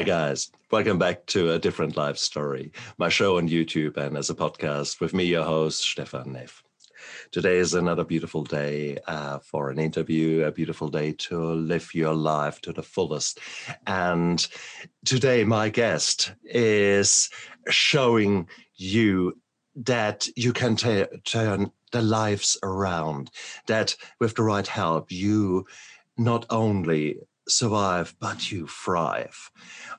Hi, guys. Welcome back to A Different Life Story, my show on YouTube and as a podcast with me, your host, Stefan Neff. Today is another beautiful day uh, for an interview, a beautiful day to live your life to the fullest. And today, my guest is showing you that you can t- turn the lives around, that with the right help, you not only survive, but you thrive.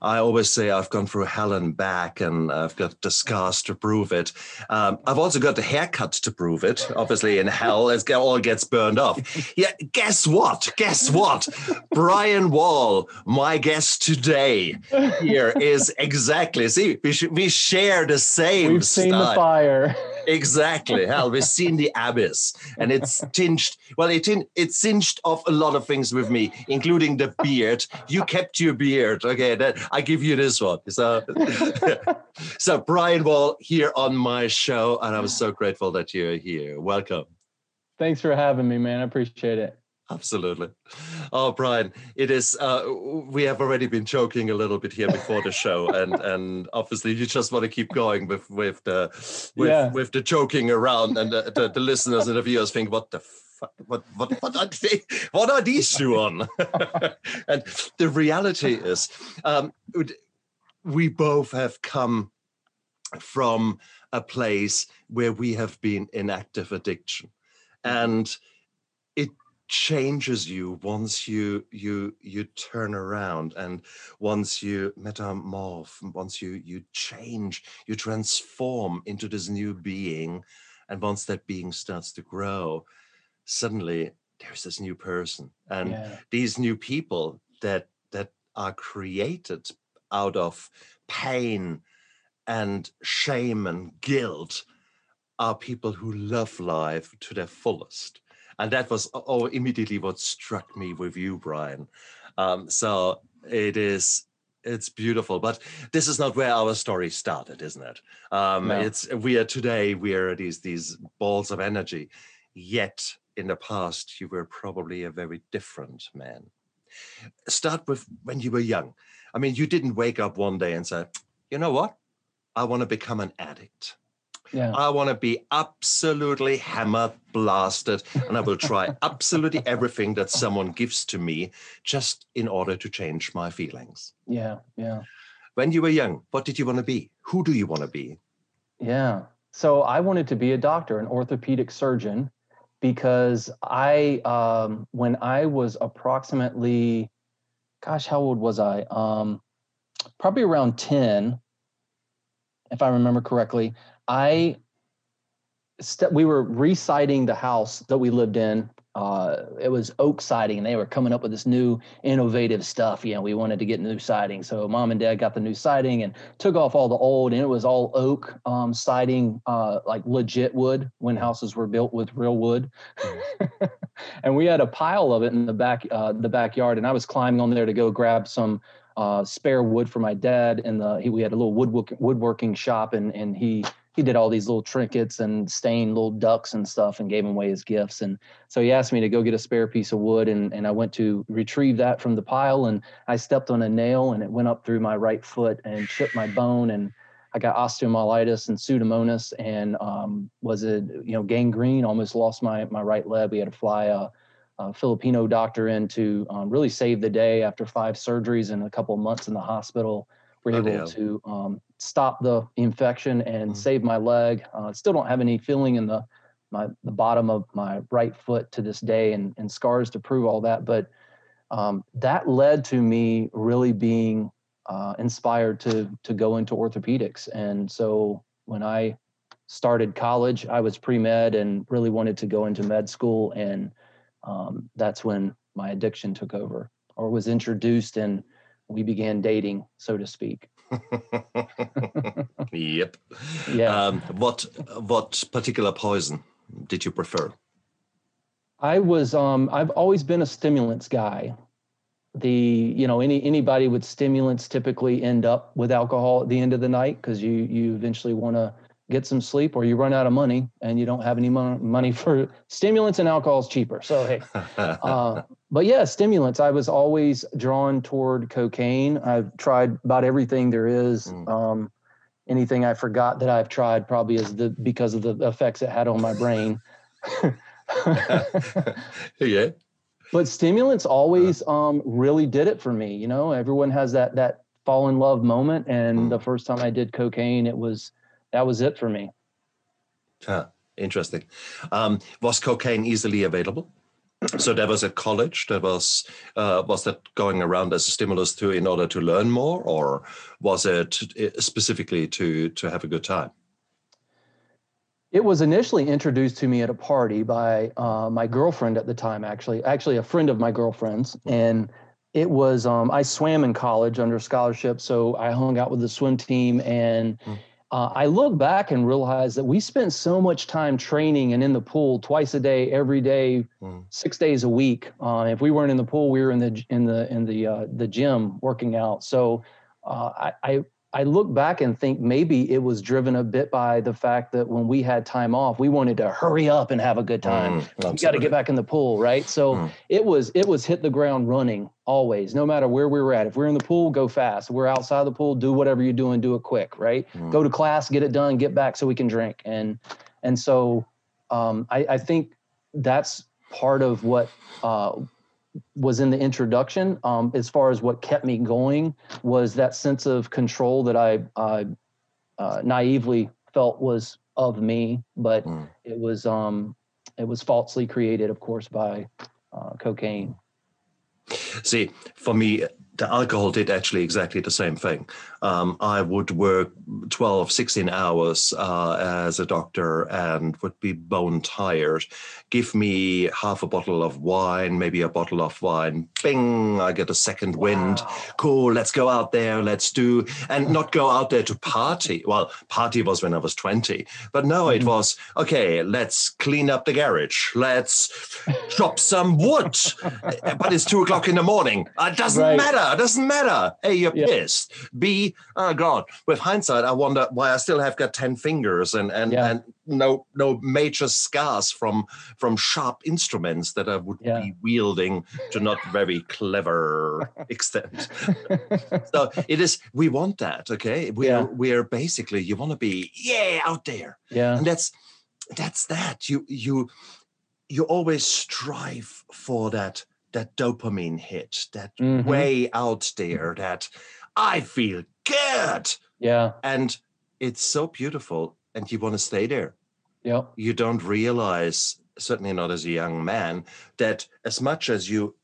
I always say I've gone through hell and back, and I've got the scars to prove it. Um, I've also got the haircut to prove it. Obviously, in hell, it all gets burned off. Yeah, guess what? Guess what? Brian Wall, my guest today, here is exactly. See, we, sh- we share the same. We've seen the fire. Exactly. Hell, we've seen the abyss, and it's tinged. Well, it it singed off a lot of things with me, including the beard. You kept your beard. Okay, that, I give you this one. So, so Brian Wall here on my show, and I'm so grateful that you're here. Welcome. Thanks for having me, man. I appreciate it. Absolutely. Oh, Brian, it is. Uh, we have already been joking a little bit here before the show, and and obviously you just want to keep going with with the with, yeah. with the joking around, and the, the, the listeners and the viewers think, what the what what what are they, what are these two on? and the reality is, um, we both have come from a place where we have been in active addiction, and it changes you once you you you turn around and once you metamorph once you you change you transform into this new being and once that being starts to grow suddenly there's this new person and yeah. these new people that that are created out of pain and shame and guilt are people who love life to their fullest and that was oh immediately what struck me with you brian um, so it is it's beautiful but this is not where our story started isn't it um, no. it's we are today we are these these balls of energy yet in the past you were probably a very different man. Start with when you were young. I mean, you didn't wake up one day and say, you know what? I want to become an addict. Yeah. I want to be absolutely hammer blasted, and I will try absolutely everything that someone gives to me just in order to change my feelings. Yeah, yeah. When you were young, what did you want to be? Who do you want to be? Yeah. So I wanted to be a doctor, an orthopedic surgeon because I, um, when I was approximately, gosh, how old was I? Um, probably around 10, if I remember correctly. I, st- we were residing the house that we lived in uh, it was oak siding and they were coming up with this new innovative stuff. You know, we wanted to get new siding. So mom and dad got the new siding and took off all the old and it was all oak um, siding, uh, like legit wood when houses were built with real wood. Mm. and we had a pile of it in the back, uh, the backyard. And I was climbing on there to go grab some uh, spare wood for my dad. And the, he, we had a little woodwork, woodworking shop and, and he, he did all these little trinkets and stained little ducks and stuff and gave them away as gifts. And so he asked me to go get a spare piece of wood and, and I went to retrieve that from the pile and I stepped on a nail and it went up through my right foot and chipped my bone and I got osteomyelitis and pseudomonas and um, was it you know gangrene almost lost my my right leg. We had to fly a, a Filipino doctor in to um, really save the day after five surgeries and a couple months in the hospital We were able oh, to um, stop the infection and mm-hmm. save my leg. Uh, still don't have any feeling in the my the bottom of my right foot to this day, and, and scars to prove all that. But um, that led to me really being uh, inspired to to go into orthopedics. And so when I started college, I was pre med and really wanted to go into med school, and um, that's when my addiction took over or was introduced and we began dating, so to speak. Yep. Yeah. Um, what what particular poison did you prefer? I was um, I've always been a stimulants guy. The you know any anybody with stimulants typically end up with alcohol at the end of the night because you you eventually want to get some sleep, or you run out of money and you don't have any money for stimulants and alcohol is cheaper. So hey, uh, but yeah, stimulants. I was always drawn toward cocaine. I've tried about everything there is. Mm. Um, anything I forgot that I've tried probably is the because of the effects it had on my brain. yeah. But stimulants always um, really did it for me. You know, everyone has that that fall in love moment, and mm. the first time I did cocaine, it was that was it for me. Huh. Interesting. Um, was cocaine easily available? so that was at college that was uh, was that going around as a stimulus to in order to learn more or was it uh, specifically to to have a good time it was initially introduced to me at a party by uh, my girlfriend at the time actually actually a friend of my girlfriend's and it was um, i swam in college under scholarship so i hung out with the swim team and mm uh, I look back and realize that we spent so much time training and in the pool twice a day, every day, mm. six days a week. Uh, if we weren't in the pool, we were in the in the in the uh, the gym working out. So uh, I, I I look back and think maybe it was driven a bit by the fact that when we had time off, we wanted to hurry up and have a good time. Mm, we got to get back in the pool, right? So mm. it was it was hit the ground running always, no matter where we were at. If we're in the pool, go fast. If we're outside the pool, do whatever you're doing, do it quick, right? Mm. Go to class, get it done, get back so we can drink. And and so um, I, I think that's part of what uh, was in the introduction um, as far as what kept me going was that sense of control that I, I uh, naively felt was of me, but mm. it was um, it was falsely created, of course, by uh, cocaine. See, for me, the alcohol did actually exactly the same thing. Um, I would work 12, 16 hours uh, as a doctor and would be bone tired. Give me half a bottle of wine, maybe a bottle of wine. Bing, I get a second wow. wind. Cool, let's go out there, let's do, and not go out there to party. Well, party was when I was 20, but no, it was, okay, let's clean up the garage. Let's chop some wood. but it's two o'clock in the morning. It doesn't right. matter. It doesn't matter. A, you're yeah. pissed. B, oh God. With hindsight, I wonder why I still have got 10 fingers and and, yeah. and no no major scars from from sharp instruments that I would yeah. be wielding to not very clever extent. so it is we want that, okay? We are we are basically you want to be, yeah, out there. Yeah. And that's that's that. You you you always strive for that that dopamine hit, that mm-hmm. way out there, that I feel good. Yeah. And it's so beautiful and you want to stay there. Yeah. You don't realize, certainly not as a young man, that as much as you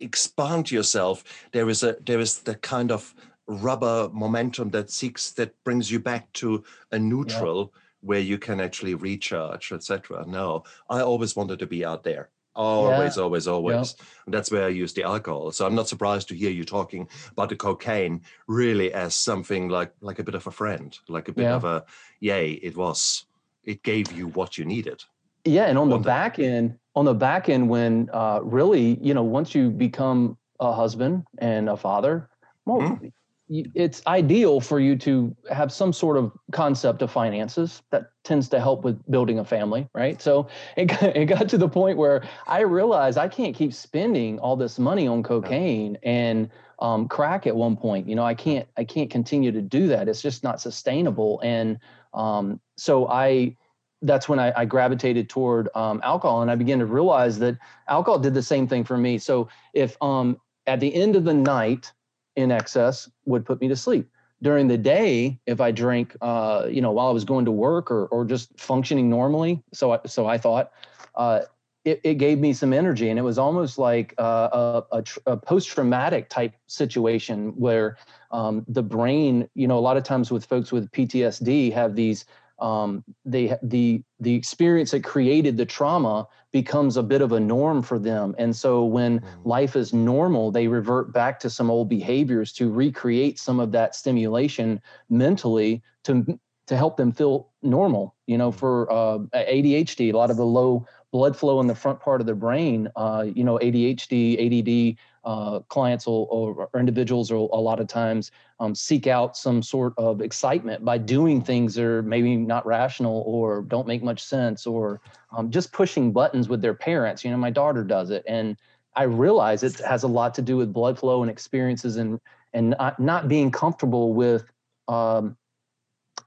expand yourself, there is a there is the kind of rubber momentum that seeks that brings you back to a neutral yeah. where you can actually recharge, etc. No, I always wanted to be out there. Always, yeah. always, always. Yeah. And that's where I use the alcohol. So I'm not surprised to hear you talking about the cocaine really as something like like a bit of a friend, like a bit yeah. of a yay, it was it gave you what you needed. Yeah, and on the back end, on the back end, when uh, really, you know, once you become a husband and a father, well, mm it's ideal for you to have some sort of concept of finances that tends to help with building a family right? So it got, it got to the point where i realized i can't keep spending all this money on cocaine and um, crack at one point you know i can't i can't continue to do that. It's just not sustainable. And um, so i that's when I, I gravitated toward um, alcohol and i began to realize that alcohol did the same thing for me. So if um, at the end of the night in excess would put me to sleep. During the day, if I drank, uh, you know, while I was going to work or or just functioning normally, so I, so I thought, uh, it, it gave me some energy, and it was almost like uh, a, a, a post-traumatic type situation where um, the brain, you know, a lot of times with folks with PTSD have these um, they the the experience that created the trauma becomes a bit of a norm for them and so when mm-hmm. life is normal they revert back to some old behaviors to recreate some of that stimulation mentally to to help them feel normal. You know, for uh, ADHD, a lot of the low blood flow in the front part of the brain. Uh, you know, ADHD, ADD uh, clients will, or, individuals will a lot of times um, seek out some sort of excitement by doing things that are maybe not rational or don't make much sense or um, just pushing buttons with their parents. You know, my daughter does it, and I realize it has a lot to do with blood flow and experiences and and not, not being comfortable with. Um,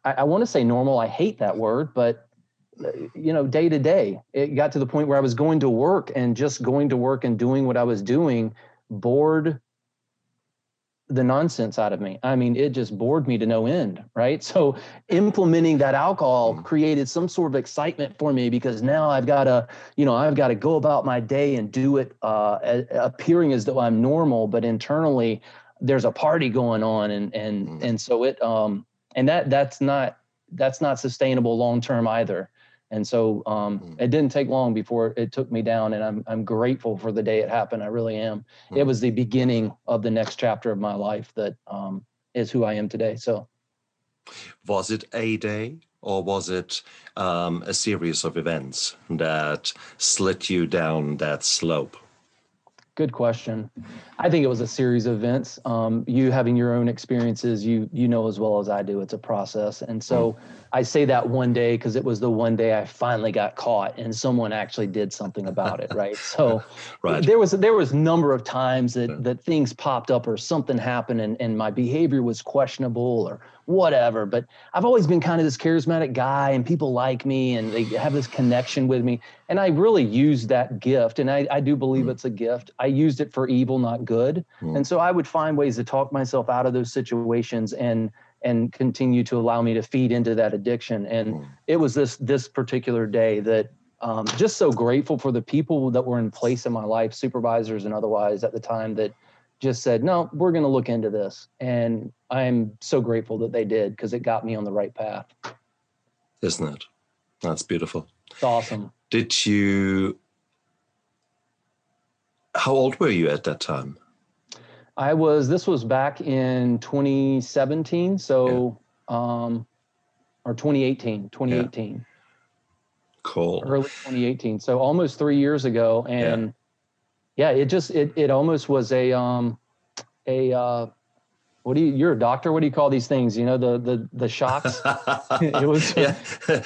I, I want to say normal. I hate that word, but uh, you know, day to day, it got to the point where I was going to work and just going to work and doing what I was doing bored the nonsense out of me. I mean, it just bored me to no end, right? So implementing that alcohol mm. created some sort of excitement for me because now I've got to, you know, I've got to go about my day and do it uh, appearing as though I'm normal, but internally there's a party going on, and and mm. and so it um and that that's not that's not sustainable long term either. And so um, mm. it didn't take long before it took me down, and I'm I'm grateful for the day it happened. I really am. Mm. It was the beginning of the next chapter of my life that um, is who I am today. So, was it a day, or was it um, a series of events that slid you down that slope? Good question. I think it was a series of events. Um, you having your own experiences, you you know as well as I do, it's a process. And so mm. I say that one day because it was the one day I finally got caught and someone actually did something about it. Right. So right. there was there was a number of times that yeah. that things popped up or something happened and, and my behavior was questionable or whatever. But I've always been kind of this charismatic guy and people like me and they have this connection with me. And I really used that gift. And I, I do believe mm. it's a gift. I used it for evil, not good. Mm. And so I would find ways to talk myself out of those situations and and continue to allow me to feed into that addiction. And mm. it was this this particular day that um, just so grateful for the people that were in place in my life, supervisors and otherwise at the time that just said, no, we're going to look into this. And I'm so grateful that they did because it got me on the right path. Isn't it? That's beautiful. It's awesome. Did you, how old were you at that time? I was, this was back in 2017. So, yeah. um, or 2018, 2018. Yeah. Cool. Early 2018. So almost three years ago. And, yeah, it just it it almost was a um a uh what do you you're a doctor? What do you call these things? You know the the the shocks? It was yeah.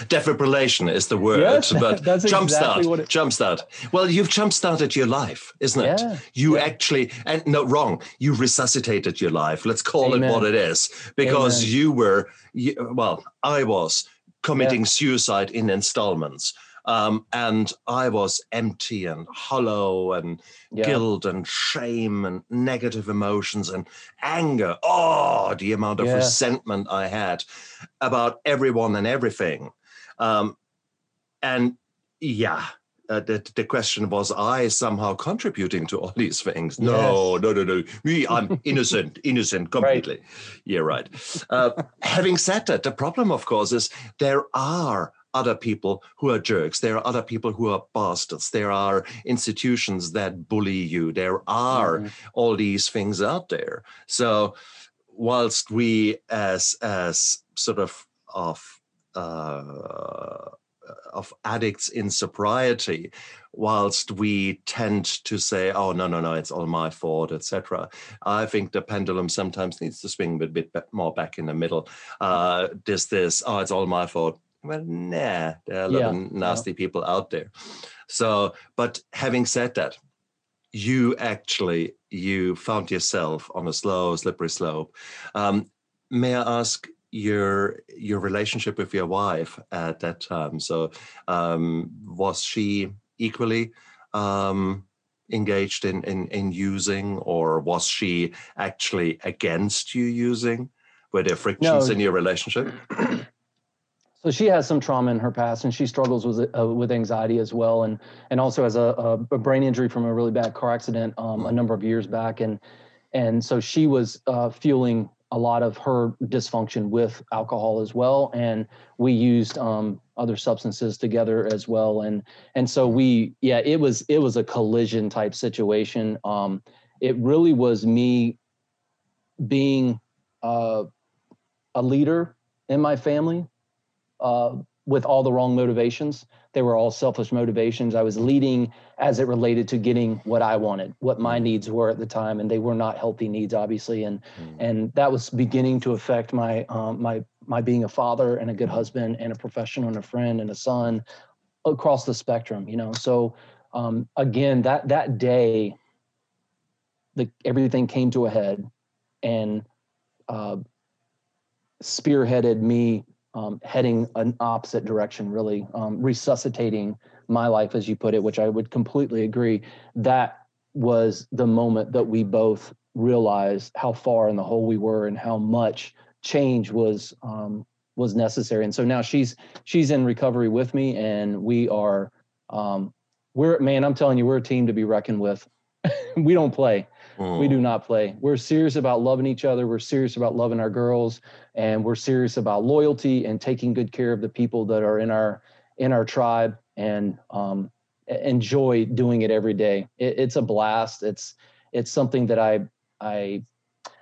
Defibrillation is the word yes, but that's jumpstart exactly it, jumpstart well you've jump started your life isn't it? Yeah, you yeah. actually and no wrong. You resuscitated your life. Let's call Amen. it what it is. Because Amen. you were you, well i was committing yeah. suicide in installments um, and I was empty and hollow and yeah. guilt and shame and negative emotions and anger. Oh, the amount of yeah. resentment I had about everyone and everything. Um, and yeah, uh, the, the question was I somehow contributing to all these things? No, yes. no, no, no. Me, I'm innocent, innocent completely. Right. Yeah, right. Uh, having said that, the problem, of course, is there are other people who are jerks. There are other people who are bastards. There are institutions that bully you. There are mm-hmm. all these things out there. So, whilst we, as as sort of of uh, of addicts in sobriety, whilst we tend to say, "Oh no, no, no, it's all my fault," etc., I think the pendulum sometimes needs to swing a bit more back in the middle. Uh, this, this, oh, it's all my fault well, nah, there are a lot yeah, of nasty yeah. people out there. So, but having said that, you actually you found yourself on a slow, slippery slope. Um, may I ask your your relationship with your wife at that time? So, um, was she equally um, engaged in, in in using, or was she actually against you using? Were there frictions no. in your relationship? so she has some trauma in her past and she struggles with uh, with anxiety as well and and also has a, a brain injury from a really bad car accident um, a number of years back and and so she was uh, fueling a lot of her dysfunction with alcohol as well and we used um, other substances together as well and and so we yeah it was it was a collision type situation. Um, it really was me being uh, a leader in my family uh, with all the wrong motivations. They were all selfish motivations. I was leading as it related to getting what I wanted, what my mm. needs were at the time, and they were not healthy needs, obviously. And mm. and that was beginning to affect my um, my my being a father and a good husband and a professional and a friend and a son across the spectrum. You know, so um, again, that that day, the everything came to a head, and uh, spearheaded me um, heading an opposite direction, really um, resuscitating my life, as you put it, which I would completely agree. That was the moment that we both realized how far in the hole we were and how much change was um, was necessary. And so now she's she's in recovery with me, and we are um, we're man, I'm telling you, we're a team to be reckoned with. we don't play. Mm. We do not play. We're serious about loving each other. We're serious about loving our girls, and we're serious about loyalty and taking good care of the people that are in our in our tribe, and um, enjoy doing it every day. It, it's a blast. It's it's something that I I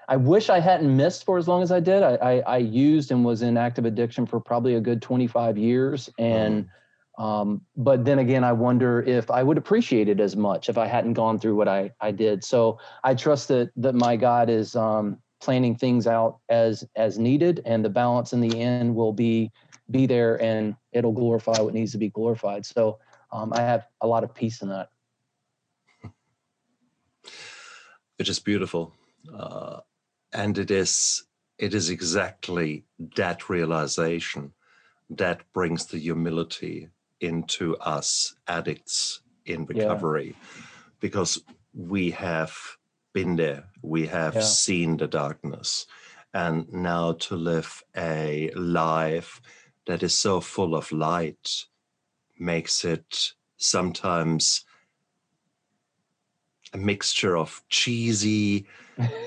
I wish I hadn't missed for as long as I did. I, I, I used and was in active addiction for probably a good 25 years, and. Mm um, but then again, I wonder if I would appreciate it as much if I hadn't gone through what I, I did. So I trust that that my God is um, planning things out as as needed, and the balance in the end will be be there, and it'll glorify what needs to be glorified. So um, I have a lot of peace in that. It is beautiful, uh, and it is it is exactly that realization that brings the humility into us addicts in recovery yeah. because we have been there, we have yeah. seen the darkness. And now to live a life that is so full of light makes it sometimes a mixture of cheesy,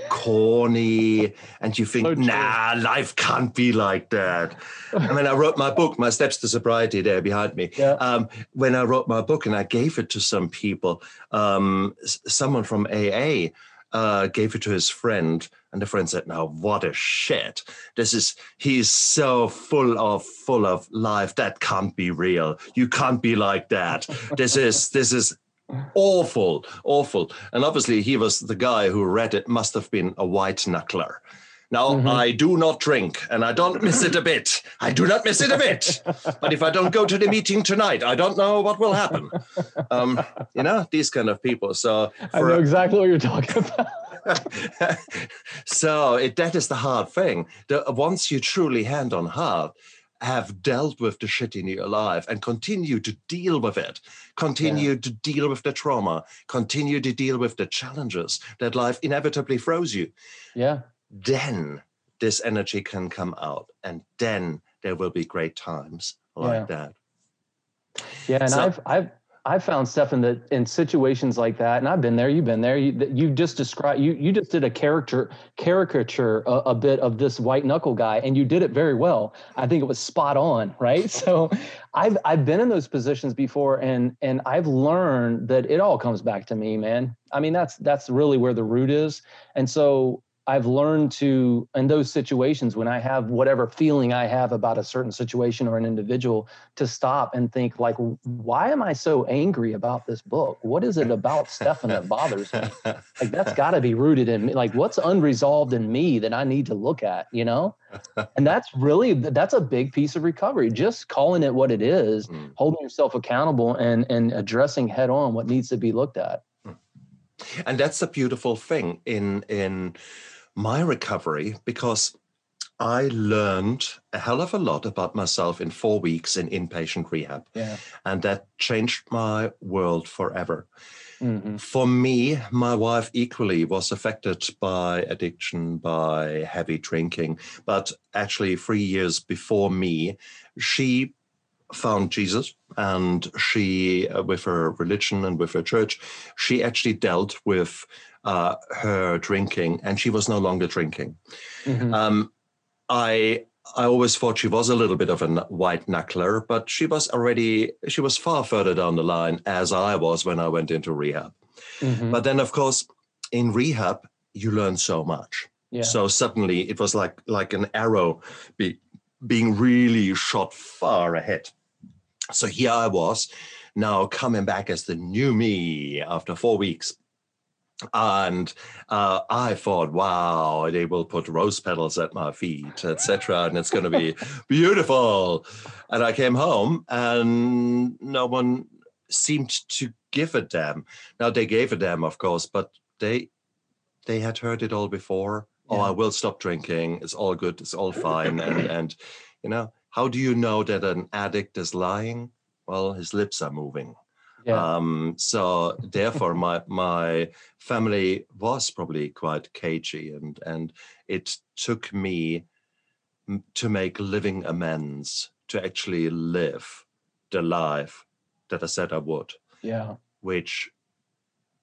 corny, and you think, so nah, life can't be like that. I mean, I wrote my book, My Steps to Sobriety, there behind me. Yeah. Um, when I wrote my book and I gave it to some people, um, someone from AA uh, gave it to his friend, and the friend said, "Now, what a shit! This is he's so full of full of life that can't be real. You can't be like that. This is this is awful, awful. And obviously, he was the guy who read it, must have been a white knuckler. Now, mm-hmm. I do not drink and I don't miss it a bit. I do not miss it a bit. But if I don't go to the meeting tonight, I don't know what will happen. Um, you know, these kind of people. So I know exactly what you're talking about. so it, that is the hard thing. The, once you truly hand on heart, have dealt with the shit in your life and continue to deal with it, continue yeah. to deal with the trauma, continue to deal with the challenges that life inevitably throws you. Yeah. Then this energy can come out and then there will be great times like yeah. that. Yeah, and so, I've I've I found Stefan that in situations like that, and I've been there, you've been there. You, you just described you you just did a character caricature a, a, bit of this white knuckle guy, and you did it very well. I think it was spot on, right? So, I've I've been in those positions before, and and I've learned that it all comes back to me, man. I mean, that's that's really where the root is, and so I've learned to, in those situations, when I have whatever feeling I have about a certain situation or an individual, to stop and think, like, why am I so angry about this book? What is it about Stefan that bothers me? Like, that's got to be rooted in me. Like, what's unresolved in me that I need to look at, you know? And that's really, that's a big piece of recovery. Just calling it what it is, mm. holding yourself accountable and, and addressing head on what needs to be looked at. And that's a beautiful thing in, in, my recovery because I learned a hell of a lot about myself in four weeks in inpatient rehab. Yeah. And that changed my world forever. Mm-hmm. For me, my wife equally was affected by addiction, by heavy drinking. But actually, three years before me, she found Jesus and she, uh, with her religion and with her church, she actually dealt with uh, her drinking, and she was no longer drinking. Mm-hmm. Um, I I always thought she was a little bit of a white knuckler, but she was already she was far further down the line as I was when I went into rehab. Mm-hmm. But then, of course, in rehab you learn so much. Yeah. So suddenly it was like like an arrow be, being really shot far ahead. So here I was now coming back as the new me after four weeks. And uh, I thought, wow, they will put rose petals at my feet, etc., and it's going to be beautiful. And I came home, and no one seemed to give a damn. Now they gave a damn, of course, but they they had heard it all before. Oh, yeah. Oh, I will stop drinking. It's all good. It's all fine. and and you know, how do you know that an addict is lying? Well, his lips are moving. Yeah. Um, so therefore, my my family was probably quite cagey, and and it took me to make living amends to actually live the life that I said I would. Yeah. Which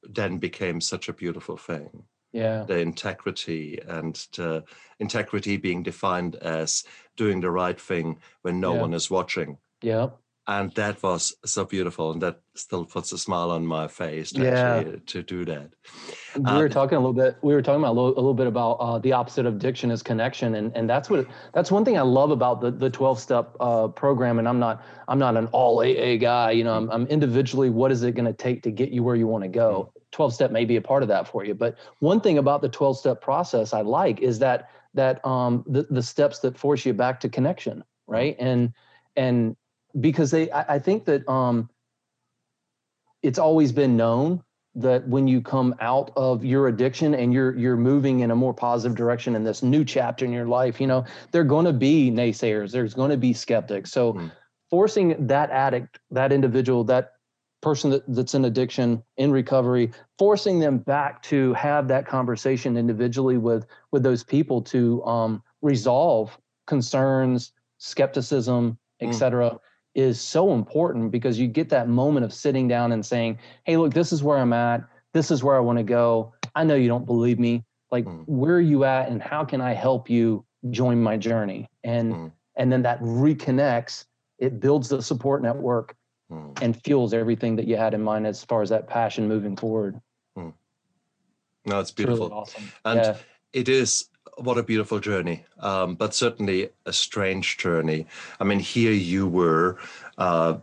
then became such a beautiful thing yeah the integrity and the integrity being defined as doing the right thing when no yeah. one is watching yeah and that was so beautiful and that still puts a smile on my face to yeah. actually to do that we um, were talking a little bit we were talking about a little, a little bit about uh, the opposite of addiction is connection and and that's what that's one thing i love about the the 12 step uh, program and i'm not i'm not an all aa guy you know i'm, I'm individually what is it going to take to get you where you want to go mm-hmm. 12 step may be a part of that for you but one thing about the 12 step process i like is that that um the, the steps that force you back to connection right and and because they I, I think that um it's always been known that when you come out of your addiction and you're you're moving in a more positive direction in this new chapter in your life you know there're going to be naysayers there's going to be skeptics so mm. forcing that addict that individual that person that, that's in addiction in recovery forcing them back to have that conversation individually with with those people to um, resolve concerns skepticism etc mm. Is so important because you get that moment of sitting down and saying hey look this is where i'm at this is where i want to go i know you don't believe me like mm. where are you at and how can i help you join my journey and mm. and then that reconnects it builds the support network mm. and fuels everything that you had in mind as far as that passion moving forward. Mm. No, it's beautiful. It's really awesome. And yeah. it is what a beautiful journey, um, but certainly a strange journey. I mean, here you were uh,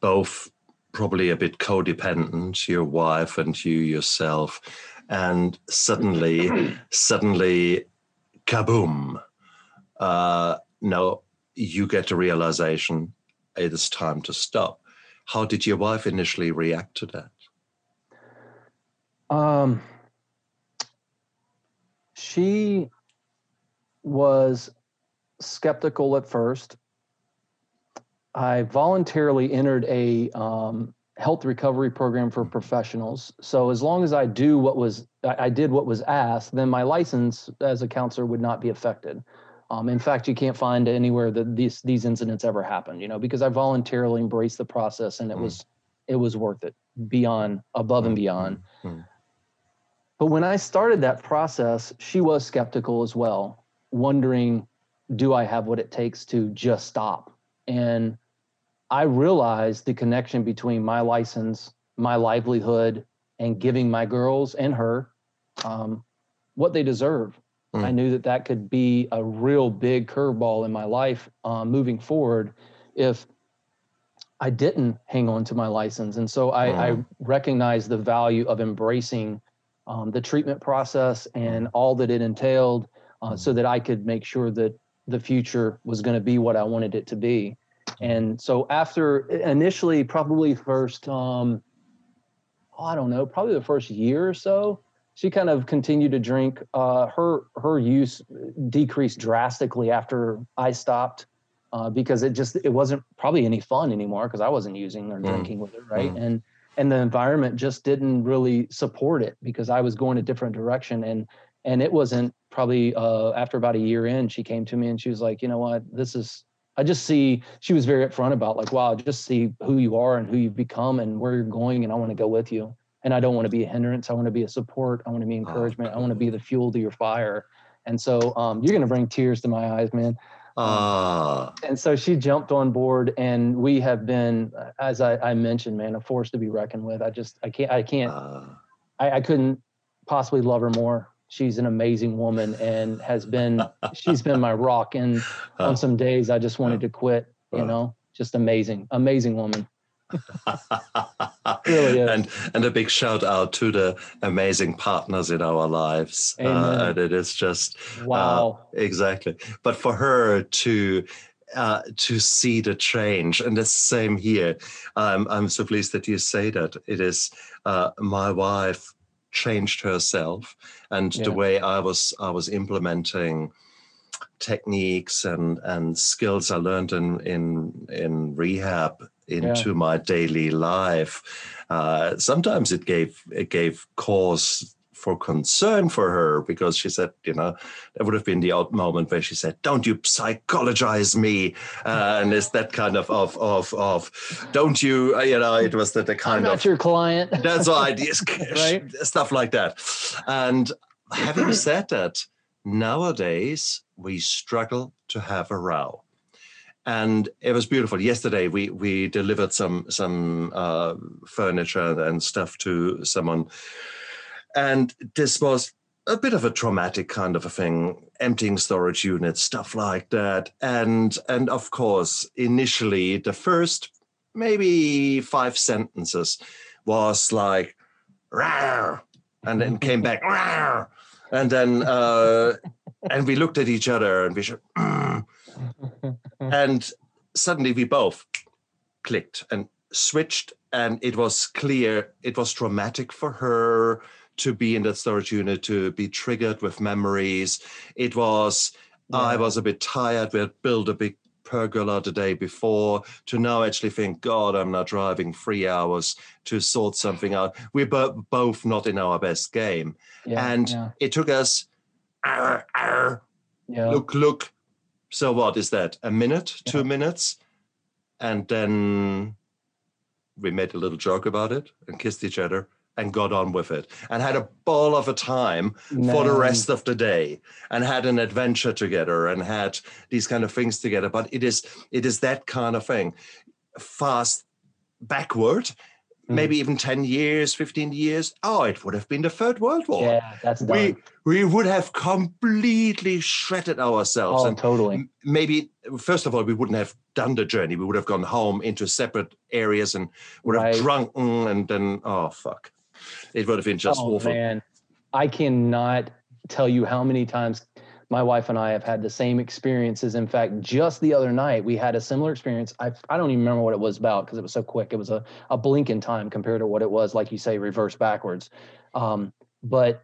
both probably a bit codependent, your wife and you yourself, and suddenly, suddenly, kaboom! Uh, no, you get a realization it is time to stop. How did your wife initially react to that? Um, she was skeptical at first. I voluntarily entered a um, health recovery program for professionals. So as long as I do what was I did what was asked, then my license as a counselor would not be affected. Um, in fact, you can't find anywhere that these these incidents ever happened. You know, because I voluntarily embraced the process, and it mm. was it was worth it beyond above and mm, beyond. Mm. But when I started that process, she was skeptical as well, wondering, do I have what it takes to just stop? And I realized the connection between my license, my livelihood, and giving my girls and her um, what they deserve Mm. I knew that that could be a real big curveball in my life um, moving forward if I didn't hang on to my license. And so I, mm. I recognized the value of embracing um, the treatment process and all that it entailed uh, so that I could make sure that the future was going to be what I wanted it to be. And so after initially, probably first, um, oh, I don't know, probably the first year or so, she kind of continued to drink. Uh, her her use decreased drastically after I stopped uh, because it just it wasn't probably any fun anymore because I wasn't using or mm. drinking with her, right? Mm. And and the environment just didn't really support it because I was going a different direction and and it wasn't probably uh, after about a year in she came to me and she was like, you know what, this is I just see she was very upfront about like, wow, I just see who you are and who you've become and where you're going, and I want to go with you and I don't want to be a hindrance. I want to be a support. I want to be oh, encouragement. I want to be the fuel to your fire. And so um, you're going to bring tears to my eyes, man. Uh, and so she jumped on board, and we have been, as I, I, mentioned, man, a force to be reckoned with. I just, I can't, I can't, uh, I, I couldn't possibly love her more. She's an amazing woman and has been she's been my rock and on some days i just wanted to quit you know just amazing amazing woman really is. and and a big shout out to the amazing partners in our lives uh, and it is just uh, wow uh, exactly but for her to uh, to see the change. And the same here. Um, I'm so pleased that you say that. It is uh, my wife changed herself and yeah. the way I was I was implementing techniques and and skills I learned in in in rehab into yeah. my daily life. Uh, sometimes it gave it gave cause for concern for her because she said, you know, that would have been the odd moment where she said, "Don't you psychologize me?" Uh, and it's that kind of of of of, "Don't you?" Uh, you know, it was the, the kind I'm of your client. That's right, right? Stuff like that. And having said that, nowadays we struggle to have a row and it was beautiful. Yesterday, we we delivered some some uh, furniture and stuff to someone and this was a bit of a traumatic kind of a thing, emptying storage units, stuff like that. And and of course, initially the first maybe five sentences was like Rawr, and then came back Rawr, and then uh, and we looked at each other and we said, mm. and suddenly we both clicked and switched and it was clear it was traumatic for her to be in that storage unit, to be triggered with memories. It was, yeah. I was a bit tired. We had built a big pergola the day before to now actually think, God, I'm not driving three hours to sort something out. We're bo- both not in our best game. Yeah, and yeah. it took us, arr, arr, look, look. So what is that? A minute, two minutes? And then we made a little joke about it and kissed each other and got on with it and had a ball of a time Man. for the rest of the day and had an adventure together and had these kind of things together but it is it is that kind of thing fast backward mm. maybe even 10 years 15 years oh it would have been the third world war yeah that's done. we we would have completely shredded ourselves oh, and totally maybe first of all we wouldn't have done the journey we would have gone home into separate areas and would right. have drunk and then oh fuck it would have been just oh, awful. Man, I cannot tell you how many times my wife and I have had the same experiences. In fact, just the other night we had a similar experience. I I don't even remember what it was about because it was so quick. It was a a blink in time compared to what it was, like you say, reverse backwards. Um, but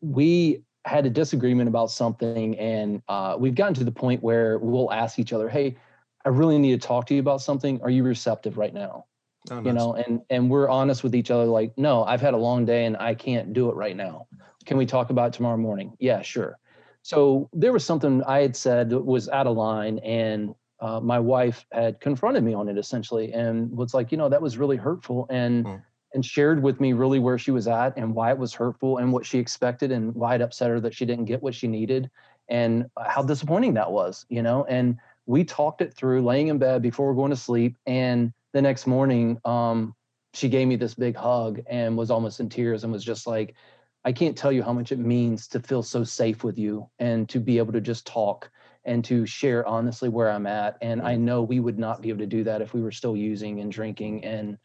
we had a disagreement about something, and uh, we've gotten to the point where we'll ask each other, "Hey, I really need to talk to you about something. Are you receptive right now?" Oh, nice. You know, and and we're honest with each other. Like, no, I've had a long day and I can't do it right now. Can we talk about tomorrow morning? Yeah, sure. So there was something I had said that was out of line, and uh, my wife had confronted me on it essentially, and was like, you know, that was really hurtful, and mm. and shared with me really where she was at and why it was hurtful and what she expected and why it upset her that she didn't get what she needed and how disappointing that was, you know. And we talked it through, laying in bed before going to sleep, and the next morning, um, she gave me this big hug and was almost in tears and was just like, I can't tell you how much it means to feel so safe with you and to be able to just talk and to share honestly where I'm at. And I know we would not be able to do that if we were still using and drinking. And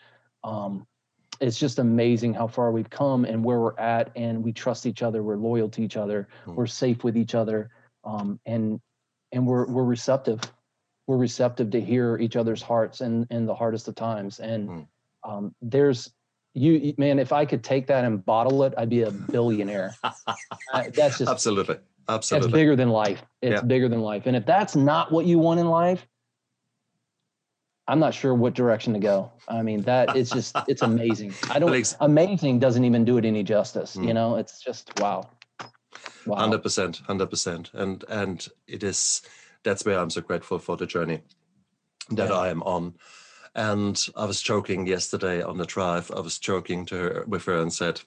um, it's just amazing how far we've come and where we're at. And we trust each other. We're loyal to each other. Mm-hmm. We're safe with each other. Um, and and we're we're receptive we're receptive to hear each other's hearts in in the hardest of times. And mm. um, there's you man if i could take that and bottle it i'd be a billionaire. I, that's just absolutely. Absolutely. that's bigger than life. It's yeah. bigger than life. And if that's not what you want in life i'm not sure what direction to go. I mean that it's just it's amazing. I don't amazing doesn't even do it any justice mm. you know? It's just wow. Wow. 100% 100% and and it is that's where I'm so grateful for the journey that yeah. I am on. And I was joking yesterday on the drive. I was joking to her with her and said,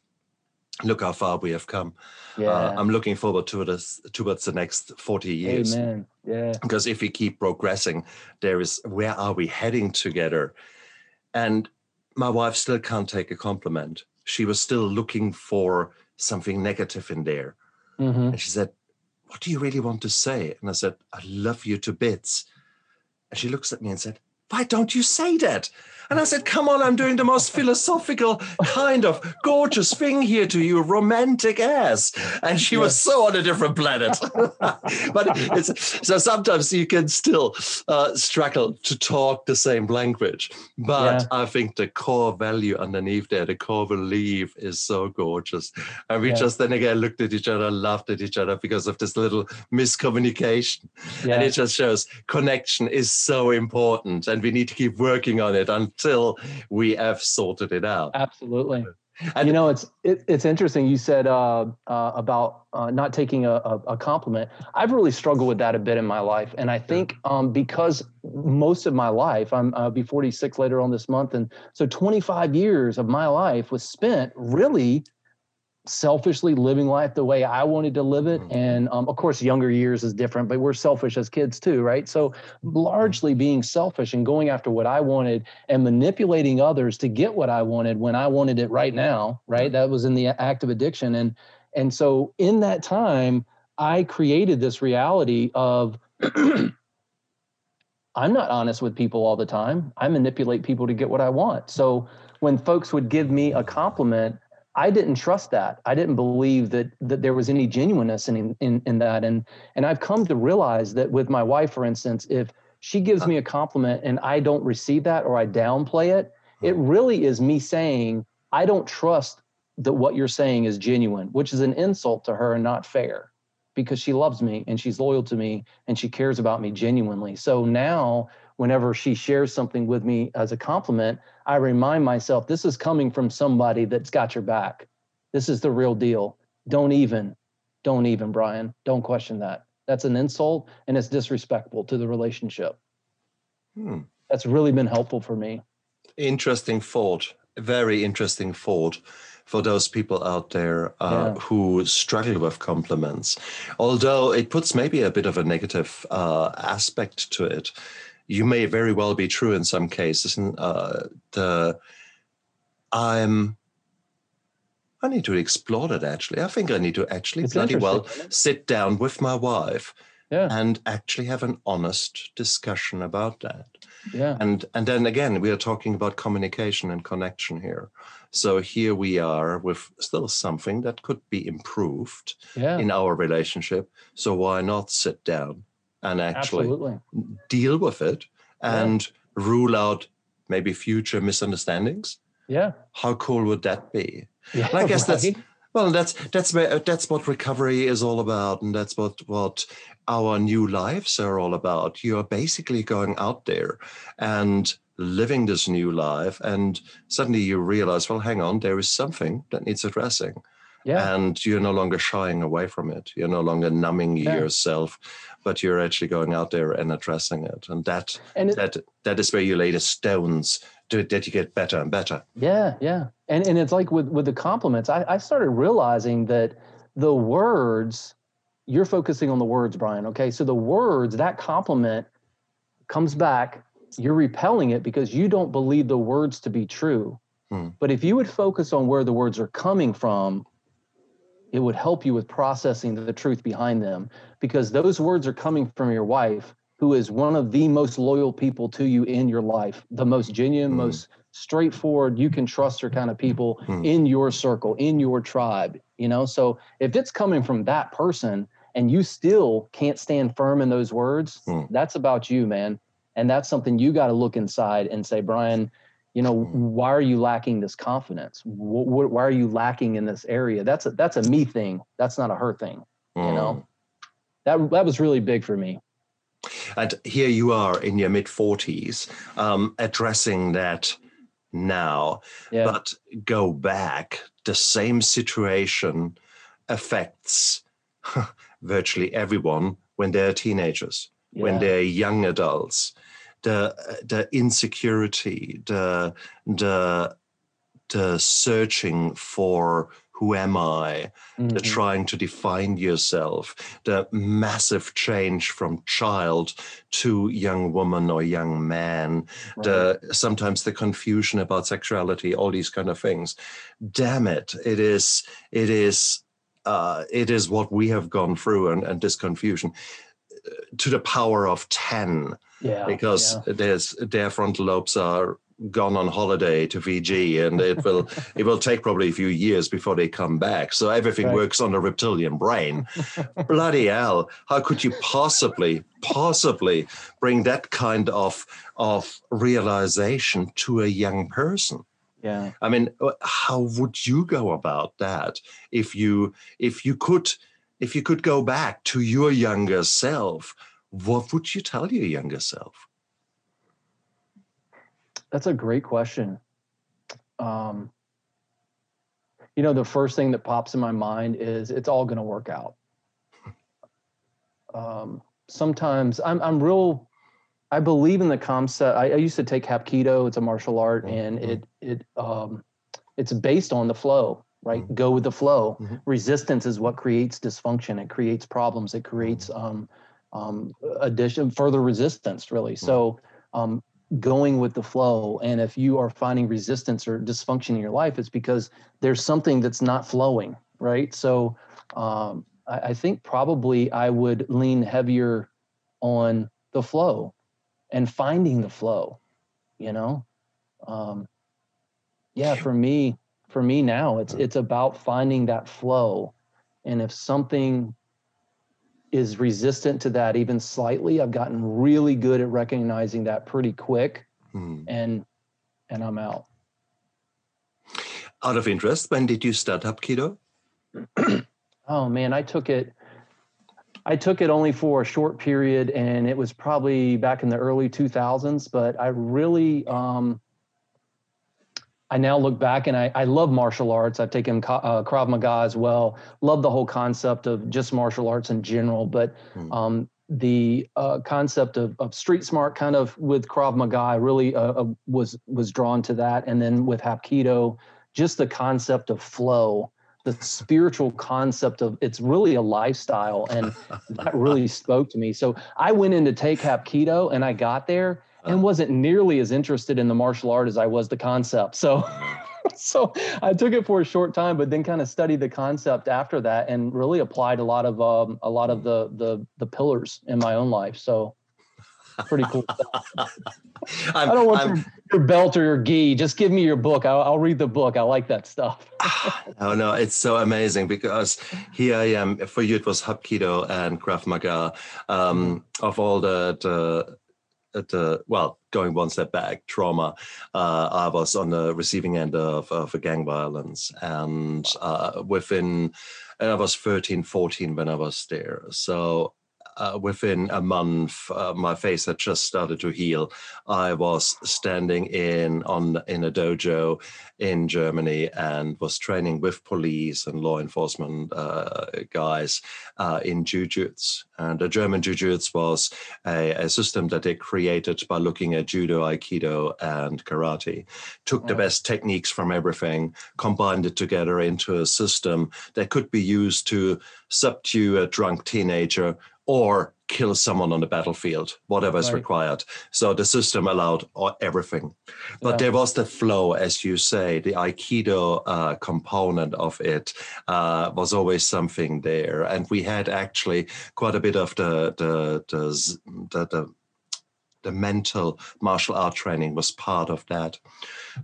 "Look how far we have come. Uh, yeah. Uh, I'm looking forward to this towards the next 40 years. Amen. Yeah. Because if we keep progressing, there is where are we heading together? And my wife still can't take a compliment. She was still looking for something negative in there. Mm-hmm. And she said, What do you really want to say? And I said, I love you to bits. And she looks at me and said, Why don't you say that? And I said, Come on, I'm doing the most philosophical, kind of gorgeous thing here to you, romantic ass. And she was so on a different planet. but it's so sometimes you can still uh, struggle to talk the same language. But yeah. I think the core value underneath there, the core belief is so gorgeous. And we yeah. just then again looked at each other, laughed at each other because of this little miscommunication. Yeah. And it just shows connection is so important and we need to keep working on it. Until we have sorted it out. Absolutely. And you know, it's it, it's interesting. You said uh, uh, about uh, not taking a, a, compliment. I've really struggled with that a bit in my life, and I think um, because most of my life, I'm I'll be 46 later on this month, and so 25 years of my life was spent really selfishly living life the way I wanted to live it. Mm-hmm. And um, of course, younger years is different, but we're selfish as kids too, right? So, largely being selfish and going after what I wanted and manipulating others to get what I wanted when I wanted it right now, right? That was in the act of addiction. And and so, in that time, I created this reality of I'm not honest with people all the time. I manipulate people to get what I want. So, when folks would give me a compliment, I didn't trust that. I didn't believe that that there was any genuineness in, in in that. And and I've come to realize that with my wife, for instance, if she gives me a compliment and I don't receive that or I downplay it, it hmm. really is me saying I don't trust that what you're saying is genuine, which is an insult to her and not fair because she loves me and she's loyal to me and she cares about me genuinely. So now whenever she shares something with me as a compliment, I remind myself this is coming from somebody that's got your back. This is the real deal. Don't even, don't even, Brian. Don't question that. That's an insult and it's disrespectful to the relationship. Hmm. That's really been helpful for me. Interesting thought. Very interesting thought for those people out there uh, yeah. who struggle with compliments. Although it puts maybe a bit of a negative uh, aspect to it you may very well be true in some cases. And uh, the I'm I need to explore that actually. I think I need to actually it's bloody well sit down with my wife yeah. and actually have an honest discussion about that. Yeah. And and then again, we are talking about communication and connection here. So here we are with still something that could be improved yeah. in our relationship. So why not sit down and actually Absolutely. deal with it and yeah. rule out maybe future misunderstandings. Yeah. How cool would that be? Yeah, and I guess right. that's well, that's that's where, that's what recovery is all about, and that's what what our new lives are all about. You are basically going out there and living this new life, and suddenly you realize, well, hang on, there is something that needs addressing. Yeah. And you're no longer shying away from it. You're no longer numbing yeah. yourself, but you're actually going out there and addressing it. And that and it, that that is where you lay the stones to, that you get better and better. Yeah, yeah. And and it's like with with the compliments, I, I started realizing that the words, you're focusing on the words, Brian. Okay. So the words, that compliment comes back, you're repelling it because you don't believe the words to be true. Hmm. But if you would focus on where the words are coming from, it would help you with processing the truth behind them because those words are coming from your wife who is one of the most loyal people to you in your life the most genuine mm. most straightforward you can trust her kind of people mm. in your circle in your tribe you know so if it's coming from that person and you still can't stand firm in those words mm. that's about you man and that's something you got to look inside and say brian you know hmm. why are you lacking this confidence why are you lacking in this area that's a that's a me thing that's not a her thing mm. you know hmm. that that was really big for me and here you are in your mid 40s um, addressing that now yeah. but go back the same situation affects virtually everyone when they're teenagers yeah. when they're young adults the the insecurity, the the the searching for who am I? Mm-hmm. The trying to define yourself, the massive change from child to young woman or young man, right. the sometimes the confusion about sexuality, all these kind of things. Damn it! It is it is uh, it is what we have gone through and, and this confusion uh, to the power of 10 yeah, because yeah. there's their frontal lobes are gone on holiday to Fiji, and it will it will take probably a few years before they come back. So everything right. works on the reptilian brain. Bloody hell! How could you possibly possibly bring that kind of of realization to a young person? Yeah. I mean, uh, how would you go about that if you if you could if you could go back to your younger self? What would you tell your younger self? That's a great question. Um, you know, the first thing that pops in my mind is it's all going to work out. Um, sometimes I'm I'm real. I believe in the concept. I, I, used to take Hapkido. It's a martial art, mm-hmm. and it it um, it's based on the flow. Right, mm-hmm. go with the flow. Mm-hmm. Resistance is what creates dysfunction. It creates problems. It creates mm-hmm. um, um, addition, further resistance. Really. Mm-hmm. So um, going with the flow. And if you are finding resistance or dysfunction in your life, it's because there's something that's not flowing, right? So um, I, I think probably I would lean heavier on the flow and finding the flow, you know? Um, yeah, for me, for me now, it's it's about finding that flow. And if something is resistant to that even slightly. I've gotten really good at recognizing that pretty quick, hmm. and and I'm out. Out of interest, when did you start Hapkido? oh man, I took it. I took it only for a short period, and it was probably back in the early 2000s. But I really, um, I now look back and I, I love martial arts. I've taken uh, Krav Maga as well. Love the whole concept of just martial arts in general, but hmm. um, the uh, concept of, of street smart kind of with Krav Maga, I really uh, uh, was was drawn to that. And then with Hapkido, just the concept of flow, the spiritual concept of it's really a lifestyle, and that really spoke to me. So I went in to take Hapkido, and I got there and wasn't nearly as interested in the martial art as I was the concept. So, so I took it for a short time, but then kind of studied the concept after that, and really applied a lot of um, a lot of the the the pillars in my own life. So, pretty cool I don't want your, your, belt or your gi. Just give me your book. I'll, I'll read the book. I like that stuff. oh no, it's so amazing because here I am. For you, it was Hapkido and Krav Maga. Um, mm-hmm. Of all the, the at the well, going one step back, trauma. Uh, I was on the receiving end of, of gang violence, and uh, within, and I was 13, 14 when I was there. So uh, within a month, uh, my face had just started to heal. I was standing in on in a dojo in Germany and was training with police and law enforcement uh, guys uh, in jujutsu. And the German jujutsu was a, a, system that they created by looking at judo, aikido, and karate. Took the best techniques from everything, combined it together into a system that could be used to subdue a drunk teenager or kill someone on the battlefield, whatever is right. required. So the system allowed everything. But yeah. there was the flow, as you say, the Aikido uh, component of it uh, was always something there. And we had actually quite a bit of the, the, the, the, the the mental martial art training was part of that.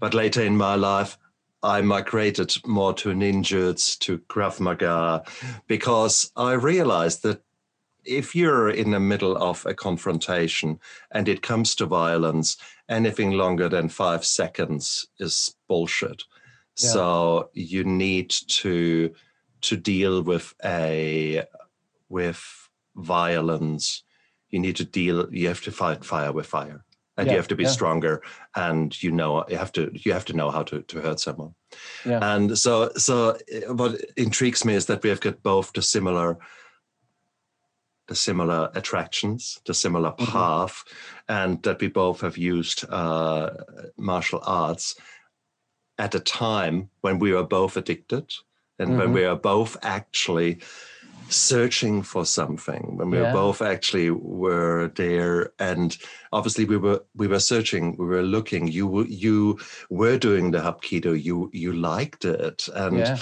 But later in my life, I migrated more to ninjutsu, to Krav Maga, because I realized that if you're in the middle of a confrontation and it comes to violence, anything longer than five seconds is bullshit. Yeah. So you need to to deal with a with violence. You need to deal. You have to fight fire with fire, and yeah, you have to be yeah. stronger. And you know you have to you have to know how to to hurt someone. Yeah. And so so eh, what intrigues me is that we have got both the similar the similar attractions, the similar mm-hmm. path, mm-hmm. and that we both have used uh, martial arts at a time when we were both addicted and mm-hmm. when we are both actually searching for something when we yeah. were both actually were there and obviously we were we were searching we were looking you you were doing the hapkido you you liked it and yeah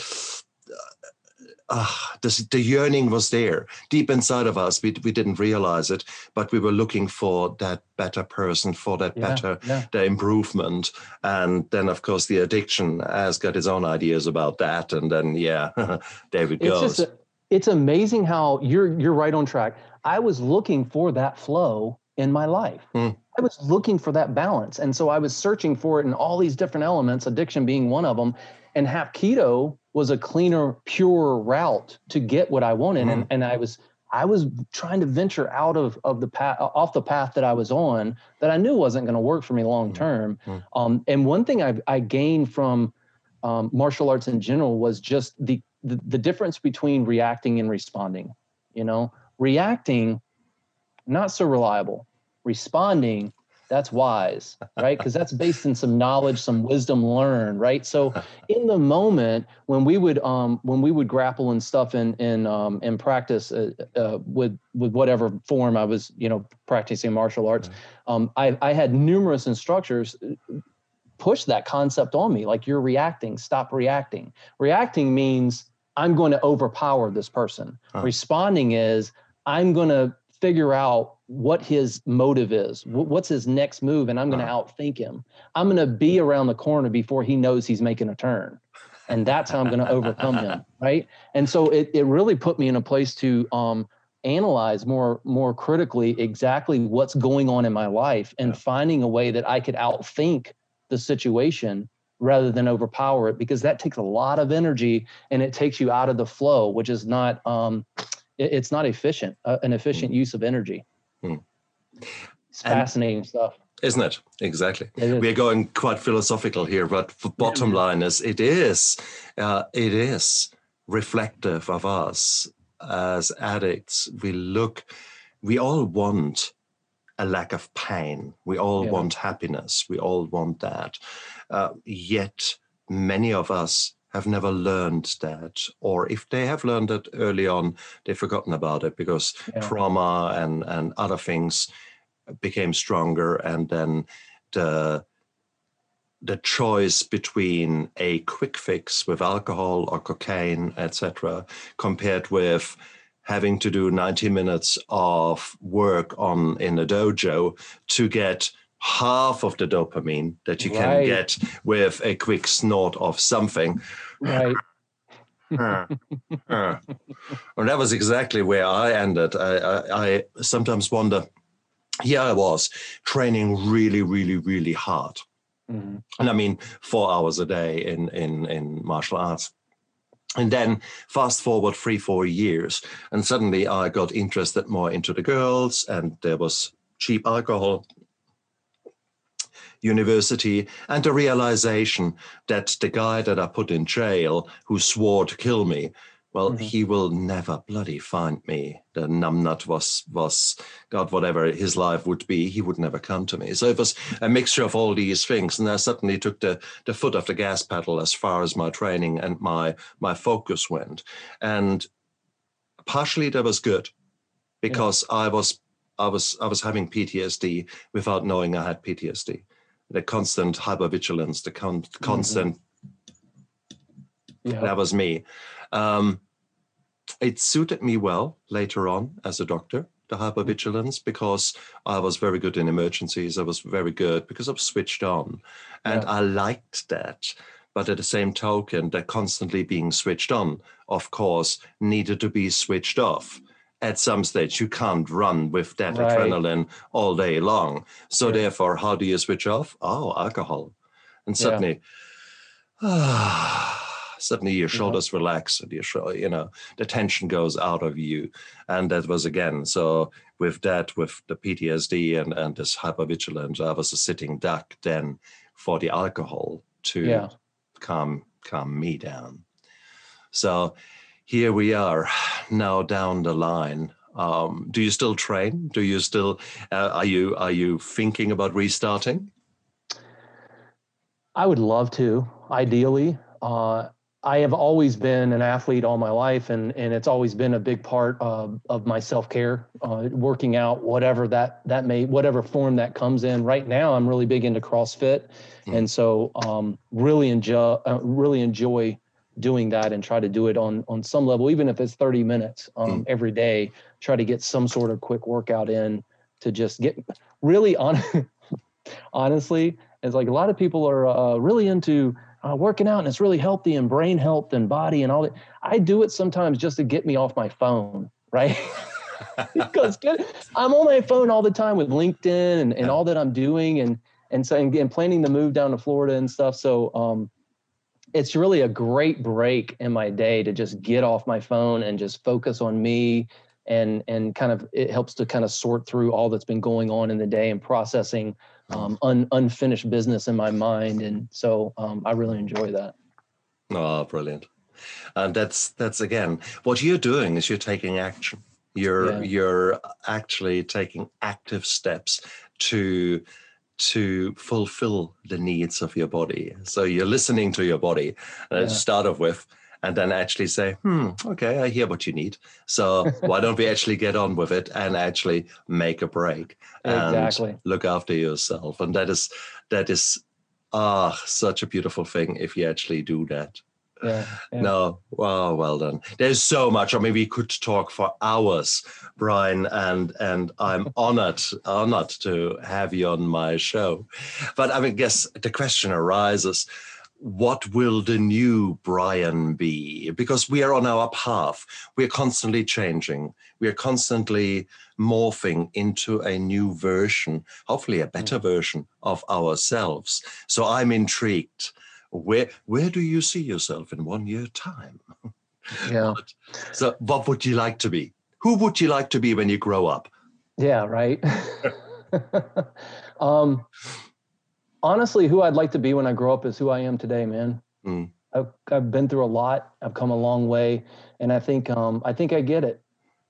uh, the, the yearning was there deep inside of us. We, we didn't realize it, but we were looking for that better person, for that yeah, better, yeah. the improvement. And then, of course, the addiction has got its own ideas about that. And then, yeah, David goes. It's, it's amazing how you're you're right on track. I was looking for that flow in my life. Mm. I was looking for that balance. And so I was searching for it in all these different elements, addiction being one of them. And Hapkido was a cleaner, pure route to get what I wanted. Mm-hmm. And, and I was I was trying to venture out of of the path off the path that I was on that I knew wasn't going to work for me long mm-hmm. term. Mm-hmm. Um, and one thing I, I gained from um, martial arts in general was just the, the the difference between reacting and responding. You know, reacting not so reliable. Responding that's wise right? Because that's based in some knowledge some wisdom learned right? So in the moment when we would um when we would grapple and stuff in in um in practice uh, uh, with with whatever form i was you know practicing martial arts mm-hmm. um i i had numerous instructors uh, push that concept on me like you're reacting. Stop reacting. Reacting means i'm going to overpower this person. Huh. responding is i'm going to figure out what his motive is, what's his next move, and I'm going to uh-huh. outthink him. I'm going to be around the corner before he knows he's making a turn. And that's how I'm going to overcome him. Right. And so it, it really put me in a place to um, analyze more more critically exactly what's going on in my life and finding a way that I could outthink the situation rather than overpower it because that takes a lot of energy and it takes you out of the flow, which is not um, it, it's not efficient, uh, an efficient mm. use of energy. Mm. It's fascinating and, stuff. Isn't it? Exactly. It We're going quite philosophical here, but the bottom line is it is, uh, it is reflective of us as addicts. We look, we all want a lack of pain. We all yeah. want happiness. We all want that. Uh, yet many of us have never learned that, or if they have learned it early on, they've forgotten about it because yeah. trauma and and other things became stronger, and then the the choice between a quick fix with alcohol or cocaine, etc., compared with having to do 90 minutes of work on in a dojo to get half of the dopamine that you can get with a quick snort of something. Right. uh, uh. Well, that was exactly where I ended. I, I, I sometimes wonder. Here I was training really, really, really hard, mm-hmm. and I mean four hours a day in in in martial arts. And then fast forward three, four years, and suddenly I got interested more into the girls, and there was cheap alcohol university and the realization that the guy that I put in jail who swore to kill me, well, mm-hmm. he will never bloody find me. The numbnut was was God, whatever his life would be, he would never come to me. So it was a mixture of all these things, and I suddenly took the the foot off the gas pedal as far as my training and my my focus went, and partially that was good because yeah. I was I was I was having PTSD without knowing I had PTSD the constant hypervigilance, the con- mm-hmm. constant. Yeah. That was me. Um, it suited me well later on as a doctor, the hypervigilance, because I was very good in emergencies. I was very good because I was switched on, and yeah. I liked that. But at the same token, that constantly being switched on, of course, needed to be switched off at some stage you can't run with that right. adrenaline all day long so yeah. therefore how do you switch off oh alcohol and suddenly yeah. suddenly your mm-hmm. shoulders yeah. relax and your you know the tension goes out of you and that was again so with that with the ptsd and and this hypervigilance i was a sitting duck then for the alcohol to calm calm me down so here we are now down the line. Um, do you still train? Do you still uh, are you are you thinking about restarting? I would love to. Ideally, uh, I have always been an athlete all my life, and and it's always been a big part of of my self care, uh, working out, whatever that that may, whatever form that comes in. Right now, I'm really big into CrossFit, mm. and so um, really enjoy uh, really enjoy doing that and try to do it on on some level, even if it's 30 minutes um, mm. every day. Try to get some sort of quick workout in to just get really on. honestly, it's like a lot of people are uh, really into uh, working out and it's really healthy and brain health and body and all that. I do it sometimes just to get me off my phone, right? because I'm on my phone all the time with LinkedIn and, and all that I'm doing and and so and, and planning to move down to Florida and stuff. So um, it's really a great break in my day to just get off my phone and just focus on me and and kind of it helps to kind of sort through all that's been going on in the day and processing um, un, unfinished business in my mind, and so um, I really enjoy that. Oh, brilliant! And that's that's again what you're doing is you're taking action. You're yeah. you're actually taking active steps to to fulfill the needs of your body. So you're listening to your body. Uh, yeah. To start off with, and then actually say, hmm, okay, I hear what you need. So why don't we actually get on with it and actually make a break and exactly. look after yourself? And that is that is ah such a beautiful thing if you actually do that. Yeah, yeah. No, wow, well done. There's so much. I mean, we could talk for hours, Brian, and and I'm honored, honored to have you on my show. But I mean, guess the question arises: what will the new Brian be? Because we are on our path. We are constantly changing. We are constantly morphing into a new version, hopefully a better mm. version of ourselves. So I'm intrigued. Where where do you see yourself in one year time? Yeah. so what would you like to be? Who would you like to be when you grow up? Yeah, right. um honestly, who I'd like to be when I grow up is who I am today, man. Mm. I've, I've been through a lot. I've come a long way, and I think um, I think I get it.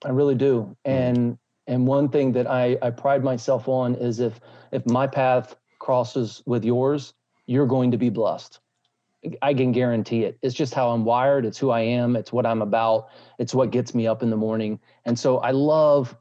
I really do. Mm. And and one thing that I, I pride myself on is if if my path crosses with yours, you're going to be blessed. I can guarantee it. It's just how I'm wired. It's who I am. It's what I'm about. It's what gets me up in the morning. And so I love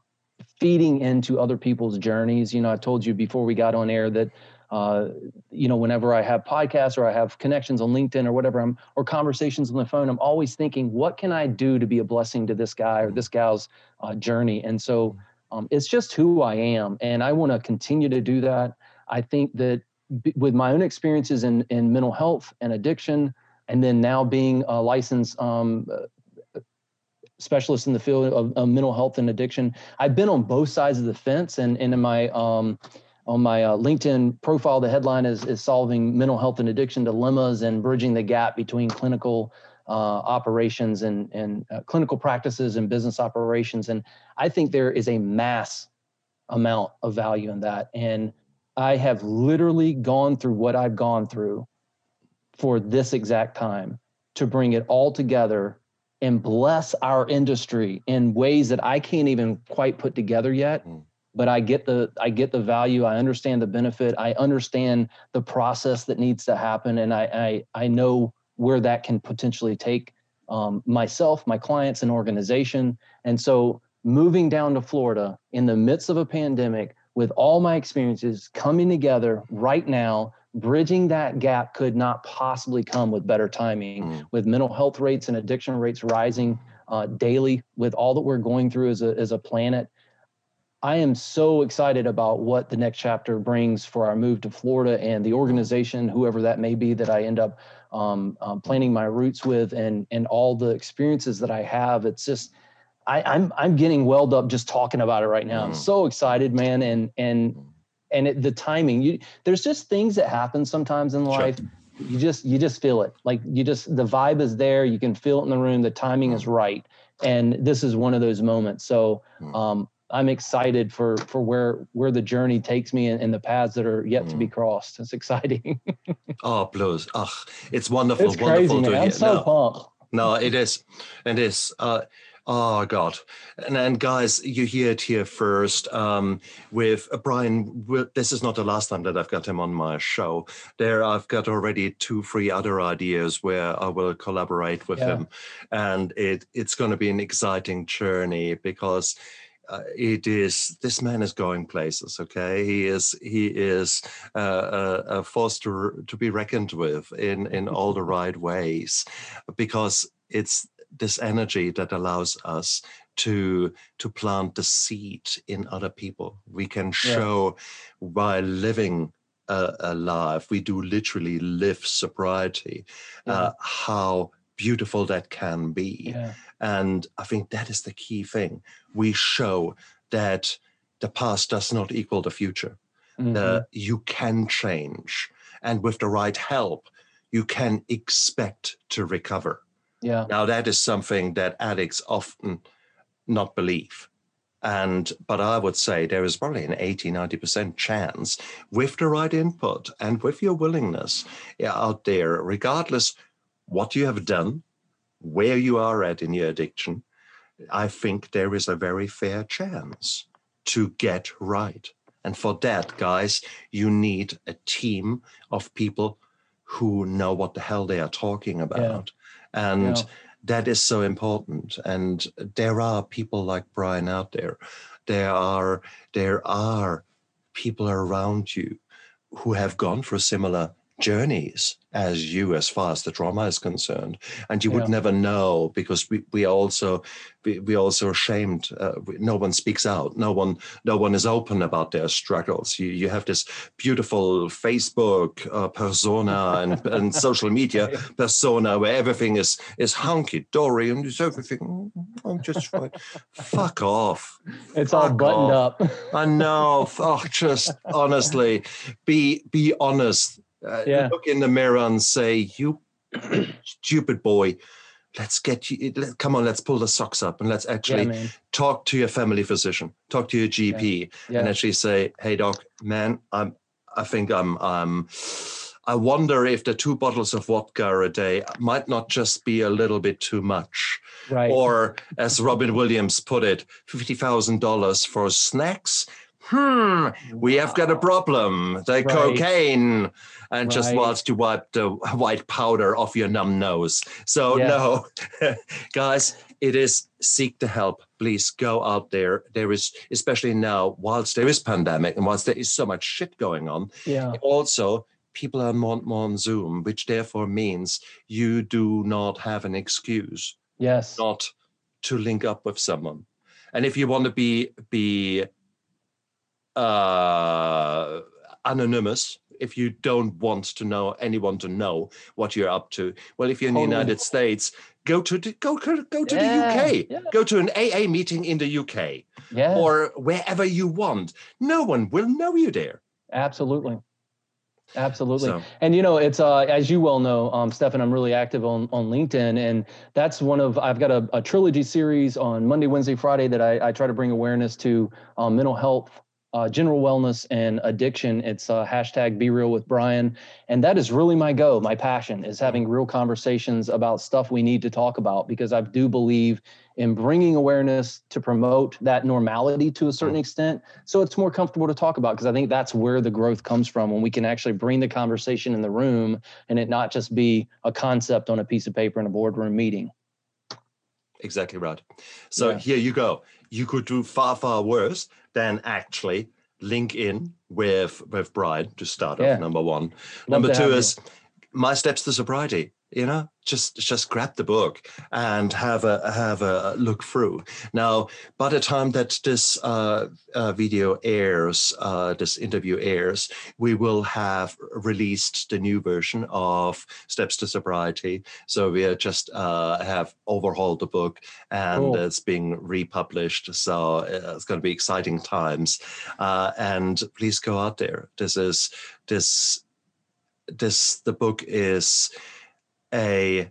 feeding into other people's journeys. You know, I told you before we got on air that uh, you know, whenever I have podcasts or I have connections on LinkedIn or whatever, I'm or conversations on the phone, I'm always thinking, what can I do to be a blessing to this guy or this gal's uh, journey? And so um, it's just who I am, and I want to continue to do that. I think that with my own experiences in in mental health and addiction, and then now being a licensed um, uh, specialist in the field of, of, mental health and addiction, I've been on both sides of the fence, and, and in my um, on my uh, LinkedIn profile, the headline is, is solving mental health and addiction dilemmas and bridging the gap between clinical uh, operations and, and uh, clinical practices and business operations. And I think there is a mass amount of value in that. And I have literally gone through what I've gone through for this exact time to bring it all together and bless our industry in ways that I can't even quite put together yet. Mm but I get the I get the value. I understand the benefit. I understand the process that needs to happen, and I I, I know where that can potentially take um, myself, my clients, and organization. And so, moving down to Florida in the midst of a pandemic, with all my experiences coming together right now, bridging that gap could not possibly come with better timing. Mm. With mental health rates and addiction rates rising uh, daily, with all that we're going through as a as a planet I am so excited about what the next chapter brings for our move to Florida and the organization, whoever that may be, that I end up um, um, planting my roots with, and and all the experiences that I have. It's just I, am I'm, I'm getting welled up just talking about it right now. I'm mm. so excited, man, and and and it, the timing. You there's just things that happen sometimes in life. Sure. You just you just feel it. Like you just the vibe is there. You can feel it in the room. The timing is mm. right, and this is one of those moments. So. Mm. Um, I'm excited for for where where the journey takes me and, and the paths that are yet mm. to be mm. crossed. It's exciting. oh, blues! Oh, it's wonderful, it's wonderful crazy, man. I'm so no, pumped. No, it is, it is. Uh, Oh God! And, and guys, you hear it here first. Um, with uh, Brian, this is not the last time that I've got him on my show. There, I've got already two, three other ideas where I will collaborate with yeah. him, and it it's going to be an exciting journey because. Uh, it is this man is going places okay he is he is uh, a, a force to, to be reckoned with in in all the right ways because it's this energy that allows us to to plant the seed in other people we can show yeah. by living a, a, life we do literally live sobriety yeah. uh, how beautiful that can be yeah. and i think that is the key thing we show that the past does not equal the future mm-hmm. uh, you can change and with the right help you can expect to recover yeah. Now that is something that addicts often not believe. And but I would say there is probably an 80, 90% chance with the right input and with your willingness out there, regardless what you have done, where you are at in your addiction, I think there is a very fair chance to get right. And for that, guys, you need a team of people who know what the hell they are talking about and yeah. that is so important and there are people like brian out there there are there are people around you who have gone through similar journeys as you as far as the trauma is concerned. And you yeah. would never know because we, we also we, we also ashamed uh, we, no one speaks out. No one no one is open about their struggles. You you have this beautiful facebook uh, persona and, and social media persona where everything is is hunky-dory and it's everything i'm just fine. Fuck off. It's fuck all buttoned off. up. I know. Oh just honestly be be honest uh, yeah. Look in the mirror and say, "You stupid boy." Let's get you. Let, come on, let's pull the socks up and let's actually yeah, talk to your family physician, talk to your GP, yeah. and actually say, "Hey, doc, man, I'm. I think I'm. I'm." I wonder if the two bottles of vodka a day might not just be a little bit too much. Right. Or, as Robin Williams put it, $50,000 for snacks. Hmm, we have got a problem. The right. cocaine and right. just wants to wipe the white powder off your numb nose. So yeah. no, guys, it is seek the help. Please go out there. There is, especially now, whilst there is pandemic and whilst there is so much shit going on, yeah. also people are more, more on Zoom, which therefore means you do not have an excuse. Yes. Not to link up with someone. And if you want to be be uh, anonymous, if you don't want to know anyone to know what you're up to. Well, if you're in the United States, go to the, go go to yeah, the UK. Yeah. Go to an AA meeting in the UK, yeah. or wherever you want. No one will know you there. Absolutely. Absolutely. So. And you know, it's uh as you well know, um, Stefan, I'm really active on on LinkedIn. And that's one of I've got a, a trilogy series on Monday, Wednesday, Friday that I, I try to bring awareness to um, mental health uh, general wellness and addiction. It's uh, hashtag Be Real with Brian, and that is really my go. My passion is having real conversations about stuff we need to talk about because I do believe in bringing awareness to promote that normality to a certain extent, so it's more comfortable to talk about. Because I think that's where the growth comes from when we can actually bring the conversation in the room and it not just be a concept on a piece of paper in a boardroom meeting. Exactly right. So yeah. here you go. You could do far, far worse than actually link in with with Brian to start yeah. off. Number one. Love number two is you. my steps to sobriety you know just just grab the book and have a have a look through. Now by the time that this uh, uh, video airs uh, this interview airs we will have released the new version of steps to sobriety. So we just uh, have overhauled the book and cool. it's being republished. So uh, it's going to be exciting times. Uh, and please go out there. This is this this the book is a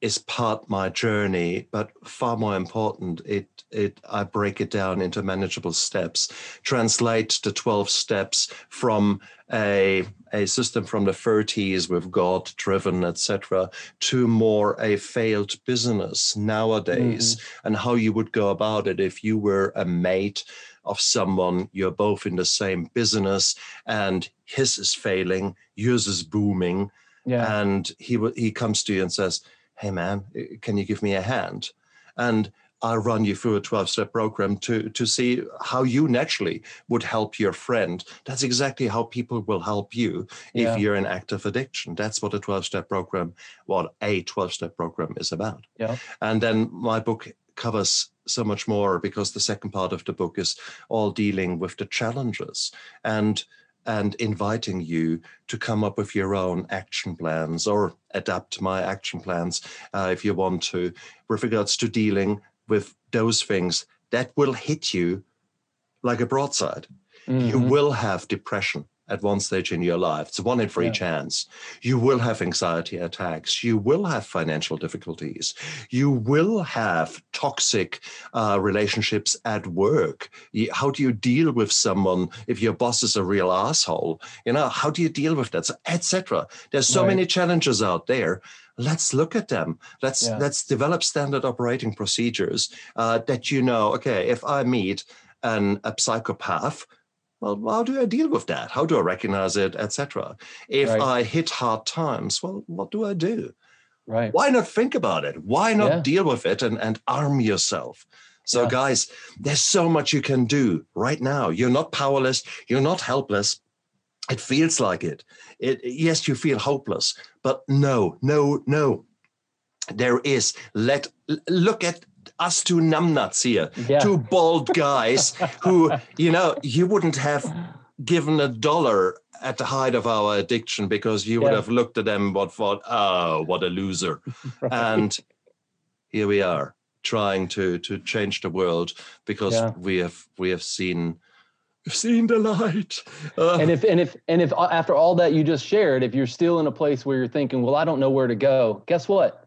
is part my journey, but far more important, it it I break it down into manageable steps, translate the 12 steps from a a system from the 30s with God driven, etc., to more a failed business nowadays, mm-hmm. and how you would go about it if you were a mate of someone, you're both in the same business, and his is failing, yours is booming, yeah. and he he comes to you and says hey man, eh, can you give me a hand? And I'll run you through a 12 step program to, to see how you naturally would help your friend. That's exactly how people will help you yeah. if you're in active addiction. That's what a 12 step program, what a 12 step program is about. Yeah. And then my book covers so much more because the second part of the book is all dealing with the challenges. And and inviting you to come up with your own action plans or adapt my action plans uh, if you want to, with regards to dealing with those things that will hit you like a broadside. Mm-hmm. You will have depression at one stage in your life. It's one in three yeah. chance. You will have anxiety attacks. You will have financial difficulties. You will have toxic uh, relationships at work. How do you deal with someone if your boss is a real asshole? You know, how do you deal with that, etc. There's so right. many challenges out there let's look at them let's yeah. let's develop standard operating procedures uh, that you know okay if i meet an, a psychopath well, how do I deal with that? How do I recognize it, etc.? If right. I hit hard times, well, what do I do? Right. Why not think about it? Why not yeah. deal with it and, and arm yourself? So, yeah. guys, there's so much you can do right now. You're not powerless. You're not helpless. It feels like it. it. Yes, you feel hopeless, but no, no, no. There is. Let look at us two numbnuts here, yeah. two bald guys who, you know, you wouldn't have given a dollar at the height of our addiction because you would yeah. have looked at them and thought, oh, what a loser. right. And here we are trying to to change the world because yeah. we have we have seen we've seen the light. Uh, and if and if and if after all that you just shared, if you're still in a place where you're thinking, well, I don't know where to go, guess what?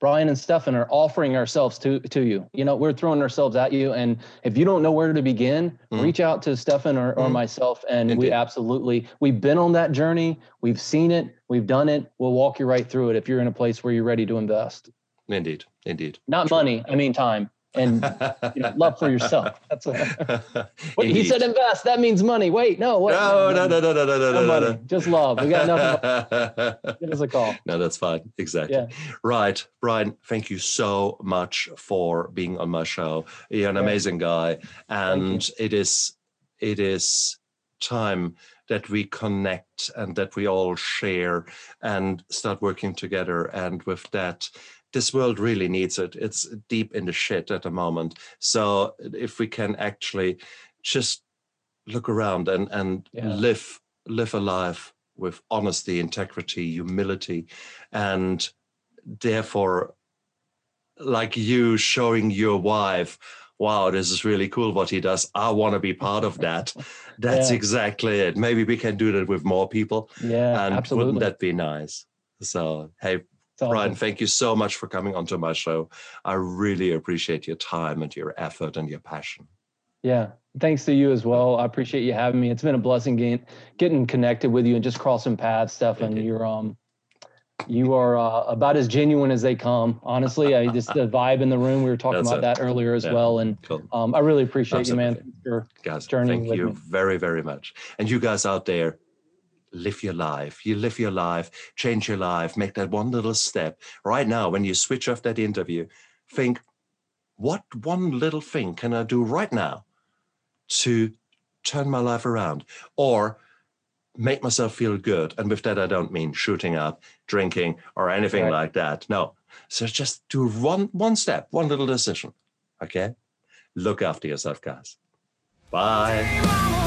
Brian and Stefan are offering ourselves to to you. You know, we're throwing ourselves at you, and if you don't know where to begin, mm. reach out to Stefan or, or mm. myself, and Indeed. we absolutely we've been on that journey. We've seen it. We've done it. We'll walk you right through it if you're in a place where you're ready to invest. Indeed, indeed. Not True. money. I mean time and you know, love for yourself. That's what, what he said. Invest. That means money. Wait, no, what? No, no, no, no, no, no, no, no, money. No. Just love. We got nothing. Give us a call. No, that's fine. Exactly. Yeah. Right, Brian. Thank you so much for being on my show. You're an yeah. amazing guy, and it is it is time that we connect and that we all share and start working together. And with that, this world really needs it. It's deep in the shit at the moment. So if we can actually just look around and and yeah. live live a life with honesty, integrity, humility, and therefore, like you showing your wife, wow, this is really cool what he does. I want to be part of that. That's yeah. exactly it. Maybe we can do that with more people. Yeah, and absolutely. wouldn't that be nice? So, hey, Brian, thank you so much for coming onto my show. I really appreciate your time and your effort and your passion. Yeah, thanks to you as well. I appreciate you having me. It's been a blessing getting getting connected with you and just crossing paths, Stefan. You're um, you are uh, about as genuine as they come. Honestly, I just the vibe in the room. We were talking That's about it. that earlier as yeah. well, and cool. um, I really appreciate Absolutely. you, man. For guys, thank you me. very, very much. And you guys out there, live your life. You live your life, change your life, make that one little step. Right now, when you switch off that interview, think, what one little thing can I do right now to turn my life around or make myself feel good? And with that, I don't mean shooting up, drinking, or anything right. like that. No. So just do one one step, one little decision. Okay? Look after yourself, guys. Bye.